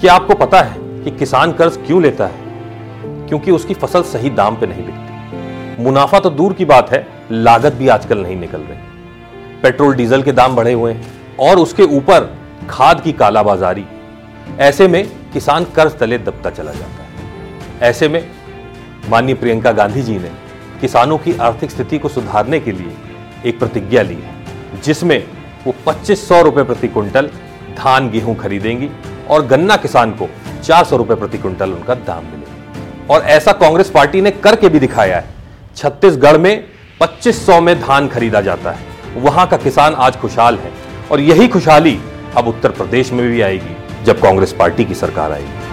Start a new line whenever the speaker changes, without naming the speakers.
क्या आपको पता है कि किसान कर्ज क्यों लेता है? क्योंकि उसकी फ़सल सही दाम पे नहीं बिकती। मुनाफा तो दूर की बात है, लागत भी आजकल नहीं निकल रही। पेट्रोल, डीजल के दाम बढ़े हुए हैं और उसके ऊपर खाद की कालाबाजारी। ऐसे में किसान कर्ज तले दबता चला जाता है। ऐसे में माननीय प्रियंका गांधी जी ने किसानों की आर्थिक स्थिति को सुधारने के लिए एक प्रतिज्ञा ली है, जिसमें वो पच्चीस सौ रुपए प्रति क्विंटल धान, गेहूँ खरीदेंगी। और गन्ना किसान को चार सौ रुपए प्रति क्विंटल उनका दाम मिले। और ऐसा कांग्रेस पार्टी ने करके भी दिखाया है। छत्तीसगढ़ में 2500 में धान खरीदा जाता है। वहाँ का किसान आज खुशहाल है और यही खुशहाली अब उत्तर प्रदेश में भी आएगी, जब कांग्रेस पार्टी की सरकार आएगी।